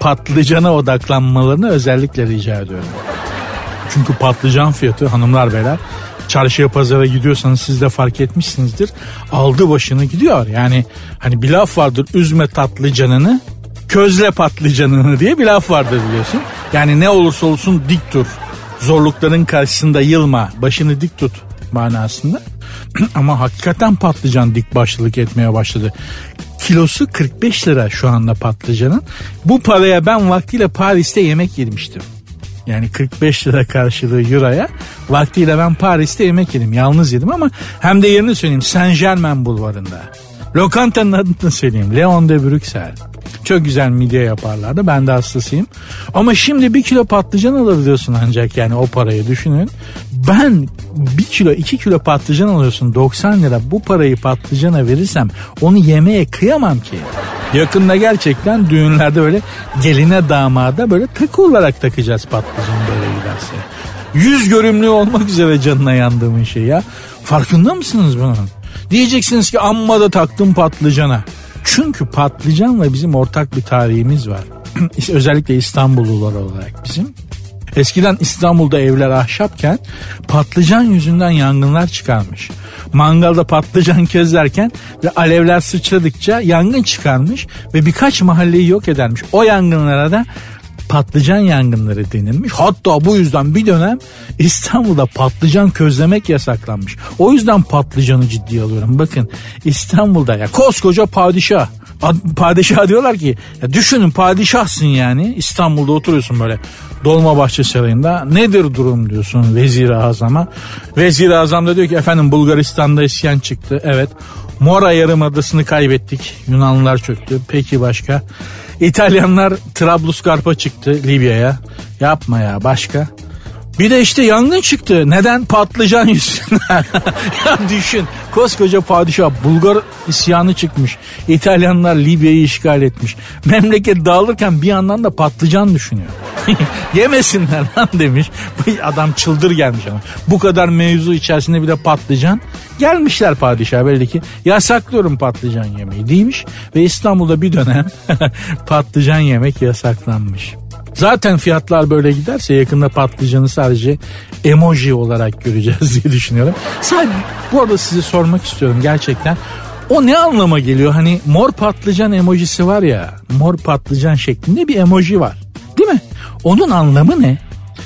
patlıcana odaklanmalarını özellikle rica ediyorum. Çünkü patlıcan fiyatı hanımlar beyler çarşıya pazara gidiyorsanız siz de fark etmişsinizdir. Aldı başını gidiyor. Yani hani bir laf vardır üzme tatlı canını közle patlıcanını diye bir laf vardır biliyorsun. Yani ne olursa olsun dik dur. Zorlukların karşısında yılma. Başını dik tut manasında. Ama hakikaten patlıcan dik başlılık etmeye başladı. Kilosu 45 lira şu anda patlıcanın. Bu paraya ben vaktiyle Paris'te yemek yemiştim. Yani 45 lira karşılığı euroya. Vaktiyle ben Paris'te yemek yedim. Yalnız yedim ama hem de yerini söyleyeyim. Saint Germain bulvarında. Lokantanın adını söyleyeyim. Leon de Bruxelles. Çok güzel midye yaparlardı. Ben de hastasıyım. Ama şimdi bir kilo patlıcan alabiliyorsun ancak yani o parayı düşünün. Ben bir kilo iki kilo patlıcan alıyorsun 90 lira. Bu parayı patlıcana verirsem onu yemeye kıyamam ki. Yakında gerçekten düğünlerde böyle geline damada böyle takı olarak takacağız patlıcan böyle giderse. Yüz görümlü olmak üzere canına yandığımın şey ya. Farkında mısınız bunun? Diyeceksiniz ki amma da taktım patlıcana. Çünkü patlıcanla bizim ortak bir tarihimiz var. Özellikle İstanbullular olarak bizim. Eskiden İstanbul'da evler ahşapken patlıcan yüzünden yangınlar çıkarmış. Mangalda patlıcan közlerken ve alevler sıçradıkça yangın çıkarmış ve birkaç mahalleyi yok edermiş. O yangınlara da patlıcan yangınları denilmiş. Hatta bu yüzden bir dönem İstanbul'da patlıcan közlemek yasaklanmış. O yüzden patlıcanı ciddiye alıyorum. Bakın İstanbul'da ya koskoca padişah. Ad- padişah diyorlar ki ya düşünün padişahsın yani. İstanbul'da oturuyorsun böyle Dolmabahçe Sarayı'nda. Nedir durum? diyorsun vezir-i azama. Vezir-i azam da diyor ki efendim Bulgaristan'da isyan çıktı. Evet. Mora Yarımadası'nı kaybettik. Yunanlılar çöktü. Peki başka İtalyanlar Trablusgarp'a çıktı Libya'ya. Yapma ya başka bir de işte yangın çıktı. Neden? Patlıcan yüzünden. ya düşün. Koskoca padişah Bulgar isyanı çıkmış. İtalyanlar Libya'yı işgal etmiş. Memleket dağılırken bir yandan da patlıcan düşünüyor. Yemesinler lan demiş. Adam çıldır gelmiş ama. Bu kadar mevzu içerisinde bir de patlıcan. Gelmişler padişah belli ki. Yasaklıyorum patlıcan yemeği değilmiş. Ve İstanbul'da bir dönem patlıcan yemek yasaklanmış. Zaten fiyatlar böyle giderse yakında patlıcanı sadece emoji olarak göreceğiz diye düşünüyorum. Sadece bu arada size sormak istiyorum gerçekten. O ne anlama geliyor? Hani mor patlıcan emojisi var ya. Mor patlıcan şeklinde bir emoji var. Değil mi? Onun anlamı ne?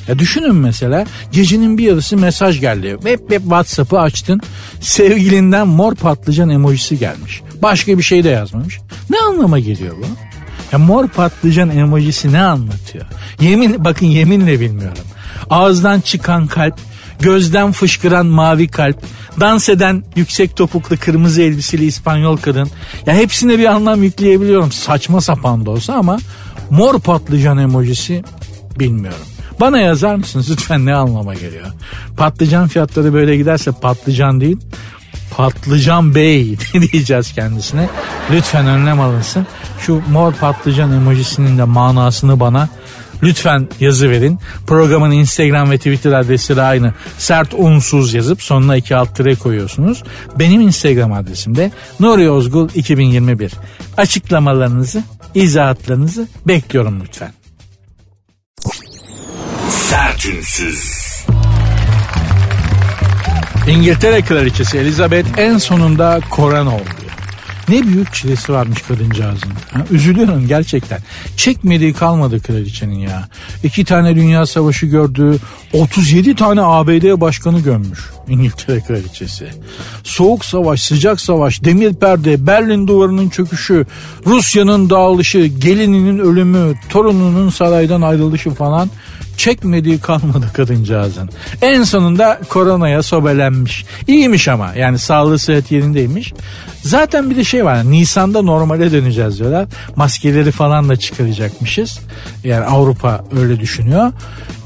Ya düşünün mesela gecenin bir yarısı mesaj geldi. Hep hep WhatsApp'ı açtın. Sevgilinden mor patlıcan emojisi gelmiş. Başka bir şey de yazmamış. Ne anlama geliyor bu? Ya mor patlıcan emojisi ne anlatıyor? Yemin bakın yeminle bilmiyorum. Ağızdan çıkan kalp, gözden fışkıran mavi kalp, dans eden yüksek topuklu kırmızı elbiseli İspanyol kadın. Ya hepsine bir anlam yükleyebiliyorum saçma sapan da olsa ama mor patlıcan emojisi bilmiyorum. Bana yazar mısınız lütfen ne anlama geliyor? Patlıcan fiyatları böyle giderse patlıcan değil Patlıcan Bey diyeceğiz kendisine. Lütfen önlem alınsın. Şu mor patlıcan emojisinin de manasını bana lütfen yazı verin. Programın Instagram ve Twitter adresi de aynı. Sert unsuz yazıp sonuna iki alt tire koyuyorsunuz. Benim Instagram adresim de Nuri Ozgul 2021. Açıklamalarınızı, izahatlarınızı bekliyorum lütfen. Sertünsüz. İngiltere Kraliçesi Elizabeth en sonunda koran oldu. Ne büyük çilesi varmış kadıncağızın. Ha, üzülüyorum gerçekten. Çekmediği kalmadı kraliçenin ya. İki tane dünya savaşı gördü. 37 tane ABD başkanı gömmüş İngiltere kraliçesi. Soğuk savaş, sıcak savaş, demir perde, Berlin duvarının çöküşü, Rusya'nın dağılışı, gelininin ölümü, torununun saraydan ayrılışı falan çekmediği kalmadı kadıncağızın. En sonunda koronaya sobelenmiş. İyiymiş ama yani sağlığı sıhhat yerindeymiş. Zaten bir de şey var. Nisan'da normale döneceğiz diyorlar. Maskeleri falan da çıkaracakmışız. Yani Avrupa öyle düşünüyor.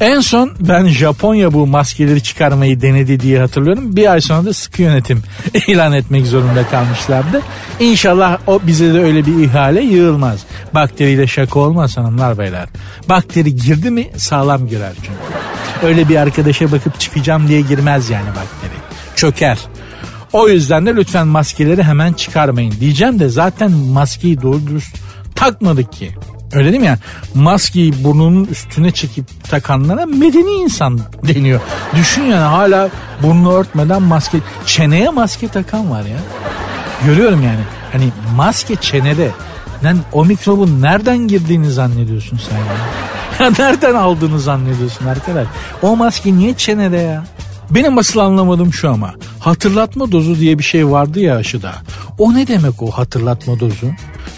En son ben Japonya bu maskeleri çıkarmayı denedi diye hatırlıyorum. Bir ay sonra da sıkı yönetim ilan etmek zorunda kalmışlardı. İnşallah o bize de öyle bir ihale yığılmaz. Bakteriyle şaka olmaz hanımlar beyler. Bakteri girdi mi sağlam girer çünkü. Öyle bir arkadaşa bakıp çıkacağım diye girmez yani bakteri. Çöker. O yüzden de lütfen maskeleri hemen çıkarmayın. Diyeceğim de zaten maskeyi doğru dürüst takmadık ki. Öyle değil mi yani? Maskeyi burnunun üstüne çekip takanlara medeni insan deniyor. Düşün yani hala burnunu örtmeden maske, çeneye maske takan var ya. Görüyorum yani. Hani maske çenede. Lan o mikrobun nereden girdiğini zannediyorsun sen ya? Ya nereden aldığını zannediyorsun arkadaş? O maske niye çenede ya? Benim asıl anlamadığım şu ama hatırlatma dozu diye bir şey vardı ya aşıda. O ne demek o hatırlatma dozu?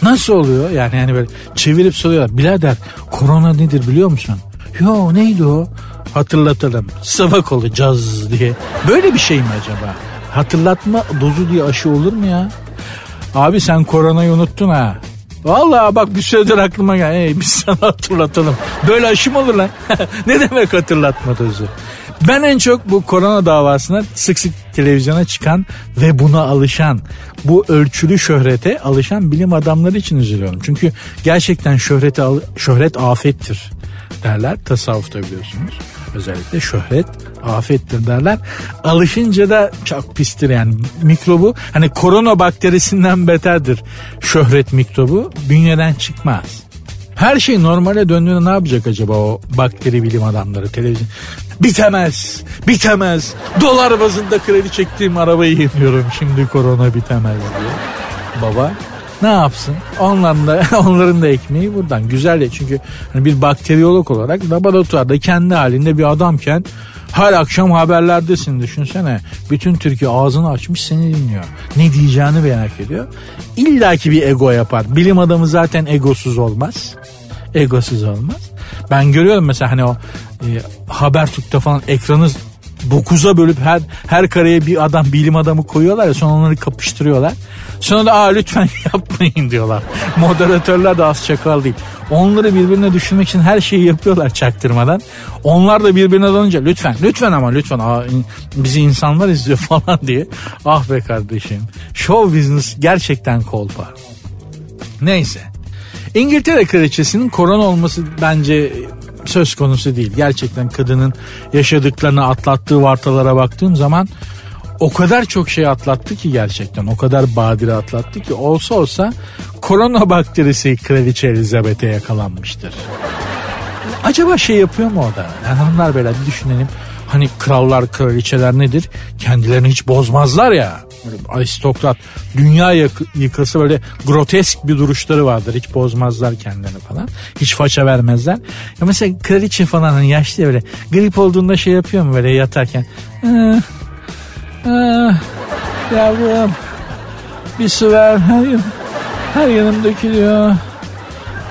Nasıl oluyor? Yani yani böyle çevirip soruyorlar. Birader korona nedir biliyor musun? Yo neydi o? Hatırlatalım. Sıvak olacağız diye. Böyle bir şey mi acaba? Hatırlatma dozu diye aşı olur mu ya? Abi sen koronayı unuttun ha. Vallahi bak bir süredir aklıma gel. Hey, biz sana hatırlatalım. Böyle aşı mı olur lan? ne demek hatırlatma dozu? Ben en çok bu korona davasına sık sık televizyona çıkan ve buna alışan, bu ölçülü şöhrete alışan bilim adamları için üzülüyorum. Çünkü gerçekten şöhrete şöhret afettir derler tasavvufta biliyorsunuz. Özellikle şöhret afettir derler. Alışınca da çok pistir yani mikrobu hani korona bakterisinden beterdir şöhret mikrobu bünyeden çıkmaz. Her şey normale döndüğünde ne yapacak acaba o bakteri bilim adamları televizyon? Bitemez, bitemez. Dolar bazında kredi çektiğim arabayı yeniyorum şimdi korona bitemez diye. Baba ne yapsın? Onların da, onların da ekmeği buradan. Güzel ya çünkü hani bir bakteriyolog olarak laboratuvarda kendi halinde bir adamken her akşam haberlerdesin düşünsene. Bütün Türkiye ağzını açmış seni dinliyor. Ne diyeceğini merak ediyor. İlla ki bir ego yapar. Bilim adamı zaten egosuz olmaz. Egosuz olmaz. Ben görüyorum mesela hani o e, Habertürk'te falan ekranı 9'a bölüp her her kareye bir adam bilim adamı koyuyorlar ya sonra onları kapıştırıyorlar. Sonra da aa lütfen yapmayın diyorlar. Moderatörler de az çakal değil. Onları birbirine düşürmek için her şeyi yapıyorlar çaktırmadan. Onlar da birbirine dalınca lütfen lütfen ama lütfen aa, bizi insanlar izliyor falan diye. Ah be kardeşim. Show business gerçekten kolpa. Neyse. İngiltere kraliçesinin korona olması bence söz konusu değil. Gerçekten kadının yaşadıklarını atlattığı vartalara baktığım zaman o kadar çok şey atlattı ki gerçekten o kadar badire atlattı ki olsa olsa korona bakterisi kraliçe Elizabeth'e yakalanmıştır. Acaba şey yapıyor mu o da? Yani hanımlar böyle bir düşünelim. Hani krallar kraliçeler nedir? Kendilerini hiç bozmazlar ya. Aristokrat dünya yıkası böyle grotesk bir duruşları vardır. Hiç bozmazlar kendilerini falan. Hiç faça vermezler. Ya mesela kraliçe falan hani yaşlı böyle grip olduğunda şey yapıyor mu böyle yatarken? Ah, ah, yavrum bir su ver her, her yanım dökülüyor.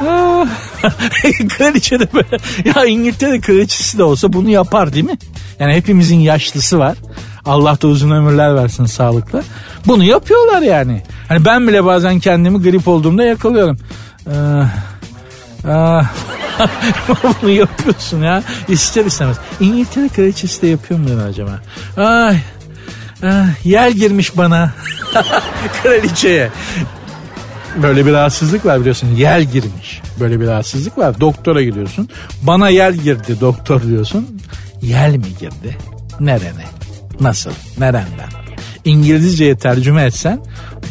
Ah. kraliçe de böyle ya İngiltere kraliçesi de olsa bunu yapar değil mi? Yani hepimizin yaşlısı var. Allah da uzun ömürler versin sağlıklı. Bunu yapıyorlar yani. Hani ben bile bazen kendimi grip olduğumda yakalıyorum. Ee, ah, bunu yapıyorsun ya. İster istemez. İngiltere kraliçesi de yapıyor mu acaba? Ay, ah, yel girmiş bana. Kraliçeye. Böyle bir rahatsızlık var biliyorsun. Yel girmiş. Böyle bir rahatsızlık var. Doktora gidiyorsun. Bana yel girdi doktor diyorsun. Yel mi girdi? Nerene? Nasıl? Nereden? İngilizceye tercüme etsen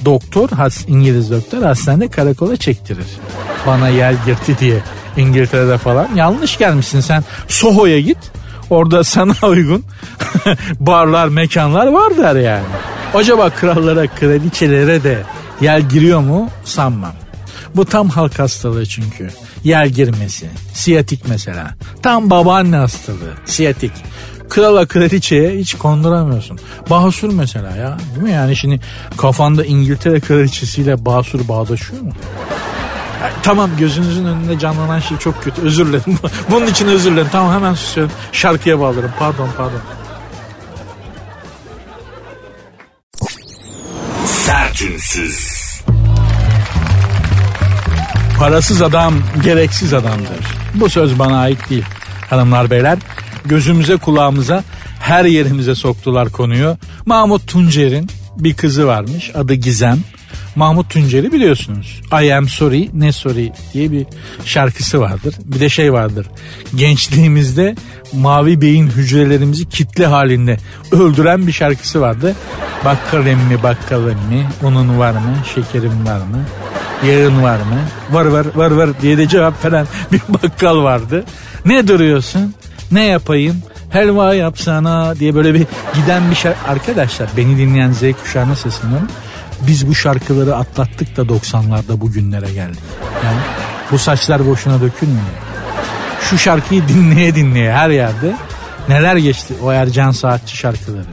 doktor, has, İngiliz doktor hastanede karakola çektirir. Bana yel girdi diye İngiltere'de falan. Yanlış gelmişsin sen. Soho'ya git. Orada sana uygun barlar, mekanlar var der yani. Acaba krallara, kraliçelere de yel giriyor mu? Sanmam. Bu tam halk hastalığı çünkü. Yer girmesi. Siyatik mesela. Tam babaanne hastalığı. Siyatik krala kraliçeye hiç konduramıyorsun. Basur mesela ya. Değil mi yani şimdi kafanda İngiltere kraliçesiyle Basur bağdaşıyor mu? Tamam gözünüzün önünde canlanan şey çok kötü. Özür dilerim. Bunun için özür dilerim. Tamam hemen susuyorum. Şarkıya bağlarım. Pardon pardon. Sertünsüz. Parasız adam gereksiz adamdır. Bu söz bana ait değil. Hanımlar beyler gözümüze kulağımıza her yerimize soktular konuyu. Mahmut Tuncer'in bir kızı varmış adı Gizem. Mahmut Tuncer'i biliyorsunuz. I am sorry ne sorry diye bir şarkısı vardır. Bir de şey vardır. Gençliğimizde mavi beyin hücrelerimizi kitle halinde öldüren bir şarkısı vardı. Bakkal emmi bakkal emmi unun var mı şekerim var mı yağın var mı var var var var diye de cevap veren bir bakkal vardı. Ne duruyorsun ne yapayım helva yapsana diye böyle bir giden bir şarkı. Arkadaşlar beni dinleyen Z kuşağına sesleniyorum. Biz bu şarkıları atlattık da 90'larda bugünlere geldik. Yani bu saçlar boşuna dökülmüyor. Şu şarkıyı dinleye dinleye her yerde neler geçti o Ercan Saatçi şarkıları.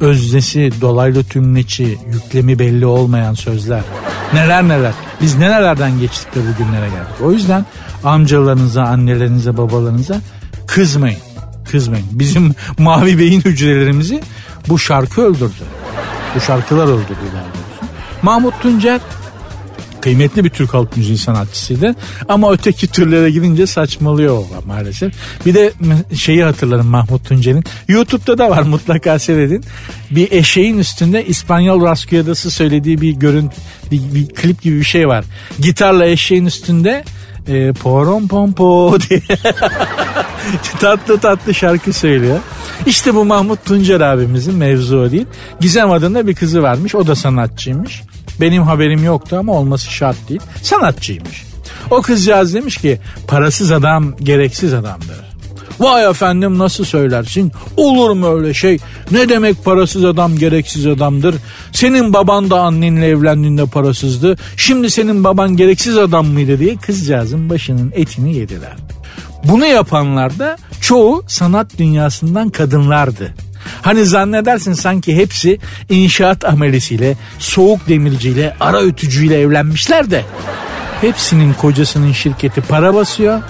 Öznesi, dolaylı tümleçi, yüklemi belli olmayan sözler. Neler neler. Biz nerelerden geçtik de bugünlere geldik. O yüzden amcalarınıza, annelerinize, babalarınıza kızmayın. Kızmayın. Bizim mavi beyin hücrelerimizi bu şarkı öldürdü. Bu şarkılar öldürdü doğrusu. Mahmut Tuncer kıymetli bir Türk halk müziği sanatçısıydı. Ama öteki türlere gidince saçmalıyor o maalesef. Bir de şeyi hatırlarım Mahmut Tuncer'in. YouTube'da da var mutlaka seyredin. Bir eşeğin üstünde İspanyol Rascuyadası söylediği bir görüntü, bir, bir klip gibi bir şey var. Gitarla eşeğin üstünde e, porom pompo diye tatlı tatlı şarkı söylüyor. İşte bu Mahmut Tuncer abimizin mevzu değil. Gizem adında bir kızı varmış. O da sanatçıymış. Benim haberim yoktu ama olması şart değil. Sanatçıymış. O kızcağız demiş ki parasız adam gereksiz adamdır. Vay efendim nasıl söylersin? Olur mu öyle şey? Ne demek parasız adam gereksiz adamdır? Senin baban da annenle evlendiğinde parasızdı. Şimdi senin baban gereksiz adam mıydı diye kızcağızın başının etini yediler. Bunu yapanlar da çoğu sanat dünyasından kadınlardı. Hani zannedersin sanki hepsi inşaat amelesiyle, soğuk demirciyle, ara ötücüyle evlenmişler de. Hepsinin kocasının şirketi para basıyor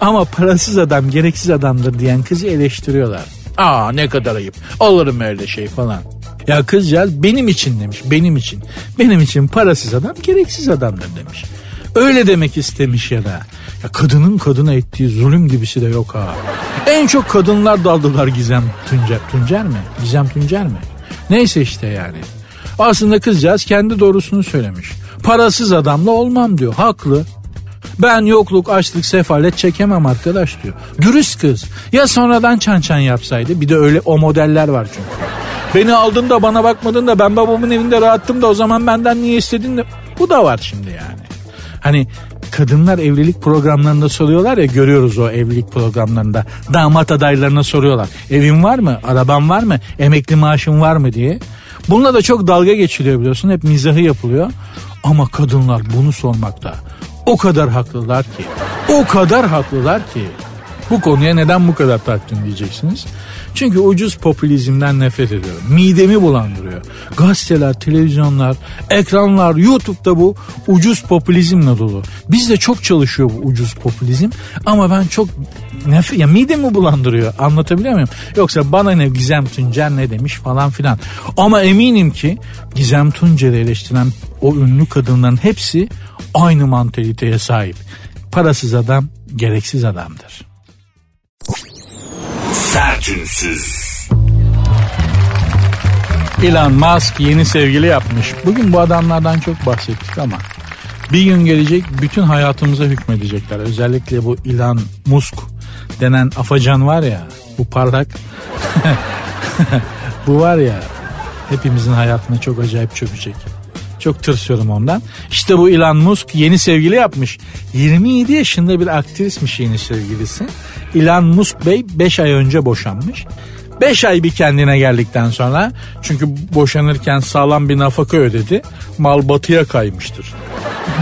ama parasız adam gereksiz adamdır diyen kızı eleştiriyorlar. Aa ne kadar ayıp. Alırım öyle şey falan. Ya kızcağız benim için demiş benim için. Benim için parasız adam gereksiz adamdır demiş. Öyle demek istemiş ya da. Ya kadının kadına ettiği zulüm gibisi de yok ha. En çok kadınlar daldılar Gizem Tuncer. Tuncer mi? Gizem Tuncer mi? Neyse işte yani. Aslında kızcağız kendi doğrusunu söylemiş. Parasız adamla olmam diyor. Haklı. Ben yokluk, açlık, sefalet çekemem arkadaş diyor. Dürüst kız. Ya sonradan çan çan yapsaydı. Bir de öyle o modeller var çünkü. Beni aldın da bana bakmadın da ben babamın evinde rahattım da o zaman benden niye istedin de. Bu da var şimdi yani. Hani kadınlar evlilik programlarında soruyorlar ya görüyoruz o evlilik programlarında. Damat adaylarına soruyorlar. Evin var mı? Araban var mı? Emekli maaşın var mı diye. Bununla da çok dalga geçiliyor biliyorsun. Hep mizahı yapılıyor. Ama kadınlar bunu sormakta o kadar haklılar ki. O kadar haklılar ki. Bu konuya neden bu kadar taktın diyeceksiniz. Çünkü ucuz popülizmden nefret ediyorum. Midemi bulandırıyor. Gazeteler, televizyonlar, ekranlar, YouTube'da bu ucuz popülizmle dolu. Bizde çok çalışıyor bu ucuz popülizm ama ben çok nefret ya midemi bulandırıyor. Anlatabiliyor muyum? Yoksa bana ne Gizem Tuncer ne demiş falan filan. Ama eminim ki Gizem Tuncer'i eleştiren o ünlü kadınların hepsi aynı mantaliteye sahip. Parasız adam gereksiz adamdır. Sertünsüz. Elon Musk yeni sevgili yapmış. Bugün bu adamlardan çok bahsettik ama bir gün gelecek bütün hayatımıza hükmedecekler. Özellikle bu Elon Musk denen afacan var ya bu parlak bu var ya hepimizin hayatına çok acayip çökecek. Çok tırsıyorum ondan. İşte bu Elon Musk yeni sevgili yapmış. 27 yaşında bir aktrismiş yeni sevgilisi. Elon Musk Bey 5 ay önce boşanmış. 5 ay bir kendine geldikten sonra çünkü boşanırken sağlam bir nafaka ödedi. Mal batıya kaymıştır.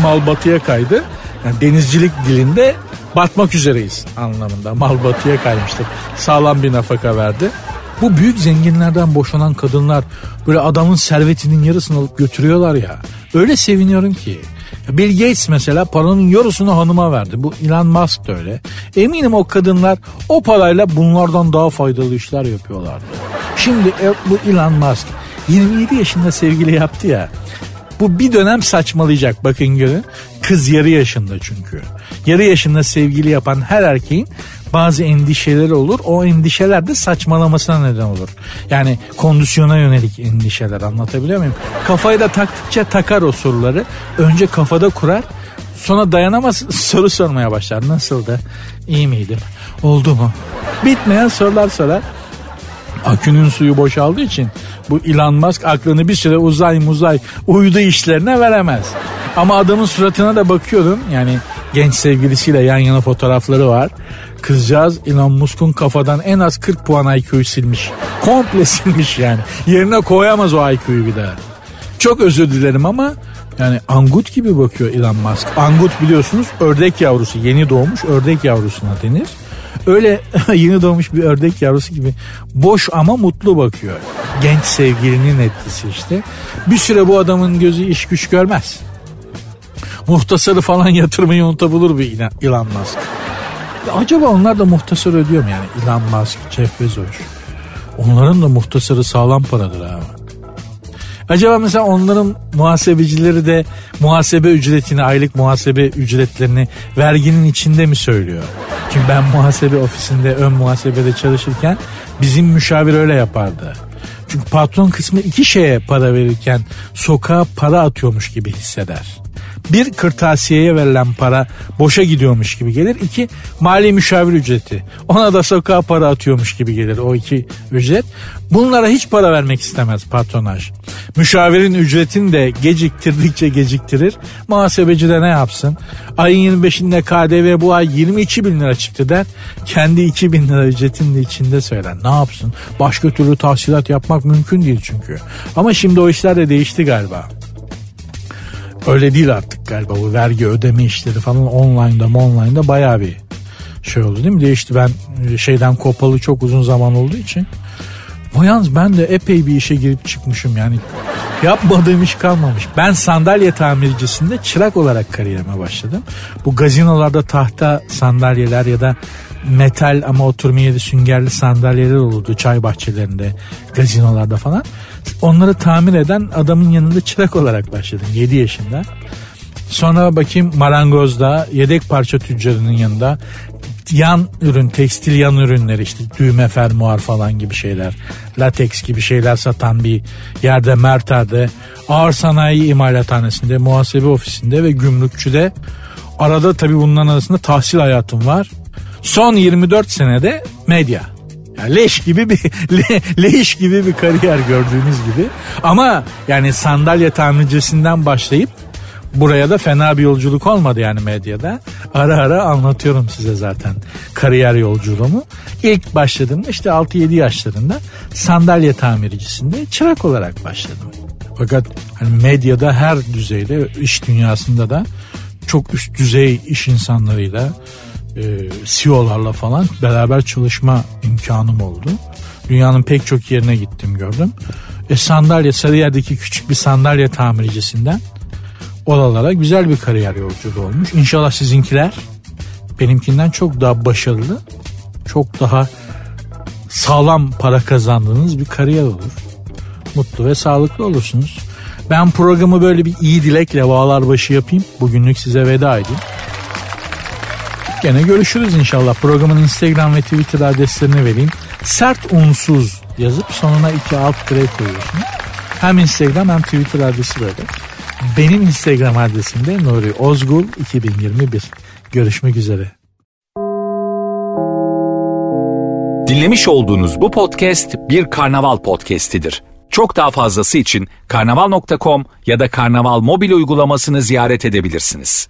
Mal batıya kaydı. Yani denizcilik dilinde batmak üzereyiz anlamında. Mal batıya kaymıştır. Sağlam bir nafaka verdi. Bu büyük zenginlerden boşanan kadınlar böyle adamın servetinin yarısını alıp götürüyorlar ya. Öyle seviniyorum ki. Bill Gates mesela paranın yarısını hanıma verdi. Bu Elon Musk da öyle. Eminim o kadınlar o parayla bunlardan daha faydalı işler yapıyorlardı. Şimdi e, bu Elon Musk 27 yaşında sevgili yaptı ya. Bu bir dönem saçmalayacak bakın görün. Kız yarı yaşında çünkü. Yarı yaşında sevgili yapan her erkeğin bazı endişeleri olur. O endişeler de saçmalamasına neden olur. Yani kondisyona yönelik endişeler anlatabiliyor muyum? Kafayı da taktıkça takar o soruları. Önce kafada kurar. Sonra dayanamaz soru sormaya başlar. Nasıldı? İyi miydim? Oldu mu? Bitmeyen sorular sorar. Akünün suyu boşaldığı için bu Elon Musk aklını bir süre uzay muzay uydu işlerine veremez. Ama adamın suratına da bakıyorum. Yani genç sevgilisiyle yan yana fotoğrafları var. Kızcağız Elon Musk'un kafadan en az 40 puan IQ'yu silmiş. Komple silmiş yani. Yerine koyamaz o IQ'yu bir daha. Çok özür dilerim ama yani angut gibi bakıyor Elon Musk. Angut biliyorsunuz ördek yavrusu yeni doğmuş ördek yavrusuna denir. Öyle yeni doğmuş bir ördek yavrusu gibi boş ama mutlu bakıyor. Genç sevgilinin etkisi işte. Bir süre bu adamın gözü iş güç görmez. Muhtasarı falan yatırmayı unutabilir bir Elon Musk. Acaba onlar da muhtasar ödüyor mu yani Elon Musk, Jeff Bezos? Onların da muhtasarı sağlam paradır abi. Acaba mesela onların muhasebecileri de muhasebe ücretini, aylık muhasebe ücretlerini verginin içinde mi söylüyor? Çünkü ben muhasebe ofisinde, ön muhasebede çalışırken bizim müşavir öyle yapardı. Çünkü patron kısmı iki şeye para verirken sokağa para atıyormuş gibi hisseder. Bir kırtasiyeye verilen para boşa gidiyormuş gibi gelir. İki mali müşavir ücreti. Ona da sokağa para atıyormuş gibi gelir o iki ücret. Bunlara hiç para vermek istemez patronaj. Müşavirin ücretini de geciktirdikçe geciktirir. Muhasebeci de ne yapsın? Ayın 25'inde KDV bu ay 22 bin lira çıktı der. Kendi 2 bin lira ücretinin de içinde söyler. Ne yapsın? Başka türlü tahsilat yapmak mümkün değil çünkü. Ama şimdi o işler de değişti galiba. Öyle değil artık galiba bu vergi ödeme işleri falan online'da online'da bayağı bir şey oldu değil mi? Değişti ben e, şeyden kopalı çok uzun zaman olduğu için. O yalnız ben de epey bir işe girip çıkmışım yani. Yapmadığım iş kalmamış. Ben sandalye tamircisinde çırak olarak kariyerime başladım. Bu gazinolarda tahta sandalyeler ya da metal ama oturma yeri süngerli sandalyeler olurdu çay bahçelerinde, gazinolarda falan. Onları tamir eden adamın yanında çırak olarak başladım 7 yaşında. Sonra bakayım marangozda yedek parça tüccarının yanında yan ürün, tekstil yan ürünler işte düğme fermuar falan gibi şeyler, lateks gibi şeyler satan bir yerde Merter'de, ağır sanayi imalathanesinde, muhasebe ofisinde ve gümrükçüde arada tabii bunların arasında tahsil hayatım var. Son 24 senede medya. Yani leş gibi bir le, leş gibi bir kariyer gördüğünüz gibi. Ama yani sandalye tamircisinden başlayıp buraya da fena bir yolculuk olmadı yani medyada. Ara ara anlatıyorum size zaten kariyer yolculuğumu. İlk başladığımda işte 6-7 yaşlarında sandalye tamircisinde çırak olarak başladım. Fakat hani medyada her düzeyde iş dünyasında da çok üst düzey iş insanlarıyla e, CEO'larla falan beraber çalışma imkanım oldu. Dünyanın pek çok yerine gittim gördüm. E, sandalye Sarıyer'deki küçük bir sandalye tamircisinden oralara güzel bir kariyer yolculuğu olmuş. İnşallah sizinkiler benimkinden çok daha başarılı, çok daha sağlam para kazandığınız bir kariyer olur. Mutlu ve sağlıklı olursunuz. Ben programı böyle bir iyi dilekle bağlar başı yapayım. Bugünlük size veda edeyim. Gene görüşürüz inşallah. Programın Instagram ve Twitter adreslerini vereyim. Sert unsuz yazıp sonuna iki alt tire koyuyorsunuz. Hem Instagram hem Twitter adresi böyle. Benim Instagram adresim de Nuri Ozgul 2021. Görüşmek üzere. Dinlemiş olduğunuz bu podcast bir karnaval podcastidir. Çok daha fazlası için karnaval.com ya da karnaval mobil uygulamasını ziyaret edebilirsiniz.